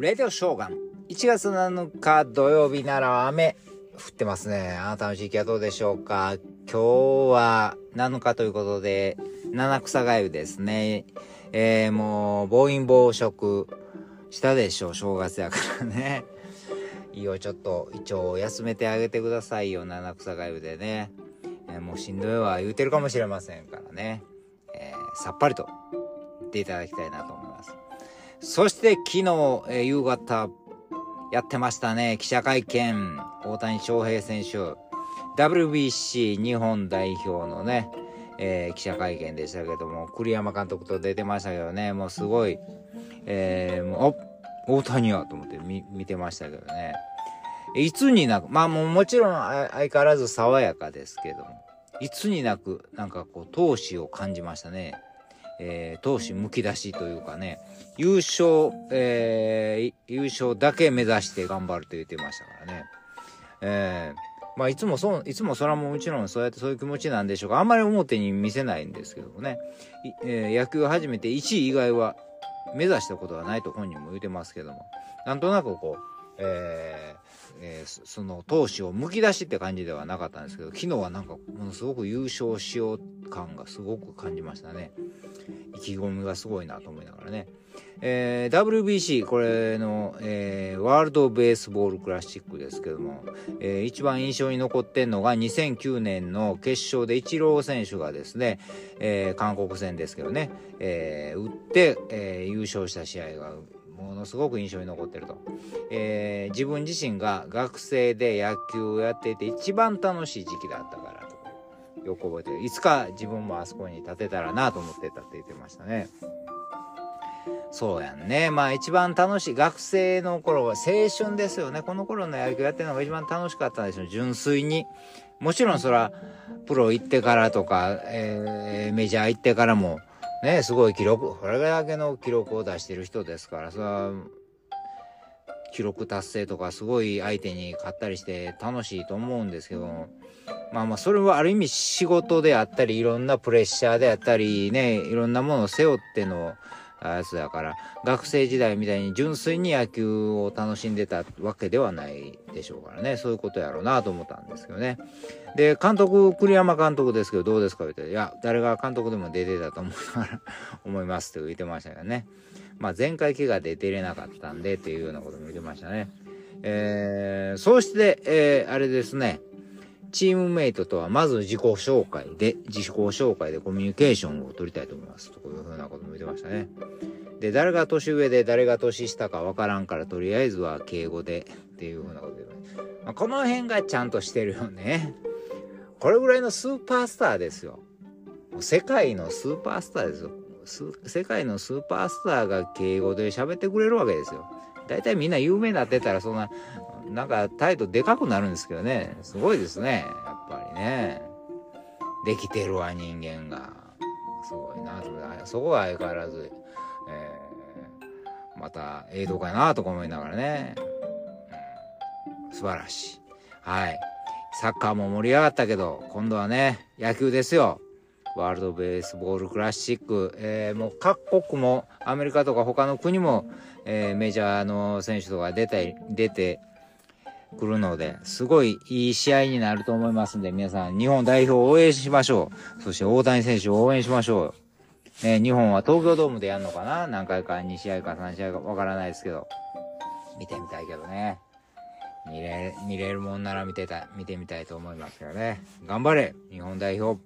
レディオショーガン。1月7日土曜日なら雨降ってますね。あなたの地域はどうでしょうか？今日は7日ということで、七草がゆですね。えー、もう、暴飲暴食したでしょう。正月やからね。いいよ、ちょっと胃腸を休めてあげてくださいよ。七草がゆでね。えー、もうしんどいわ言うてるかもしれませんからね。えー、さっぱりと言っていただきたいなと。そして昨日、えー、夕方やってましたね。記者会見。大谷翔平選手。WBC 日本代表のね、えー、記者会見でしたけども、栗山監督と出てましたけどね、もうすごい、えー、もう、大谷はと思って見見てましたけどね。いつになく、まあもうもちろん相変わらず爽やかですけども、いつになく、なんかこう、闘志を感じましたね。えー、闘志むき出しというかね、優勝、えー、優勝だけ目指して頑張ると言ってましたからね。えー、まあいつもそう、いつもそれはもちろんそうやってそういう気持ちなんでしょうか。あんまり表に見せないんですけどもね。えー、野球を始めて1位以外は目指したことはないと本人も言うてますけども。なんとなくこう、えー、えー、その闘志をむき出しって感じではなかったんですけど、昨日はなんかものすごく優勝しよう感がすごく感じましたね。意気込みがすごいなと思いながらね。えー、WBC、これの、えー、ワールドベースボールクラシックですけども、えー、一番印象に残ってんのが2009年の決勝でイチロー選手がですね、えー、韓国戦ですけどね、えー、打って、えー、優勝した試合がものすごく印象に残ってると、えー、自分自身が学生で野球をやっていて一番楽しい時期だったからよく覚えてるいつか自分もあそこに立てたらなと思ってたって言ってましたね。そうやんね。まあ一番楽しい学生の頃は青春ですよね。この頃の野球やってるのが一番楽しかったんですよ純粋に。もちろんそらプロ行ってからとか、えー、メジャー行ってからもね、すごい記録、これだけの記録を出してる人ですから、それは、記録達成とかすごい相手に勝ったりして楽しいと思うんですけど、まあまあそれはある意味仕事であったり、いろんなプレッシャーであったりね、いろんなものを背負ってのやつだから学生時代みたいに純粋に野球を楽しんでたわけではないでしょうからねそういうことやろうなと思ったんですけどね。で監督栗山監督ですけどどうですか言っていや誰が監督でも出てたと思い思いますって言ってましたけどね。まあ前回怪我で出れなかったんでっていうようなことも言ってましたねえー、そうして、えー、あれですねチームメイトとはまず自己紹介で、自己紹介でコミュニケーションを取りたいと思います。というふうなことも言ってましたね。で、誰が年上で誰が年下かわからんから、とりあえずは敬語でっていうふうなことで、まあ、この辺がちゃんとしてるよね。これぐらいのスーパースターですよ。世界のスーパースターですよ。世界のスーパースターが敬語で喋ってくれるわけですよ。大体みんな有名になってたらそんななんか態度でかくなるんですけどね。すごいですね。やっぱりね。できてるわ、人間が。すごいなとそこは相変わらず、えー、また、映像かなとか思いながらね。うん、素晴らしい。はい。サッカーも盛り上がったけど、今度はね、野球ですよ。ワールドベースボールクラシック、えー、もう各国もアメリカとか他の国も、えー、メジャーの選手とか出て出て来るので、すごいいい試合になると思いますんで、皆さん、日本代表を応援しましょう。そして大谷選手を応援しましょう。ね、日本は東京ドームでやるのかな？何回か2試合か3試合かわからないですけど。見てみたいけどね。見れ、見れるもんなら見てた、見てみたいと思いますけどね。頑張れ日本代表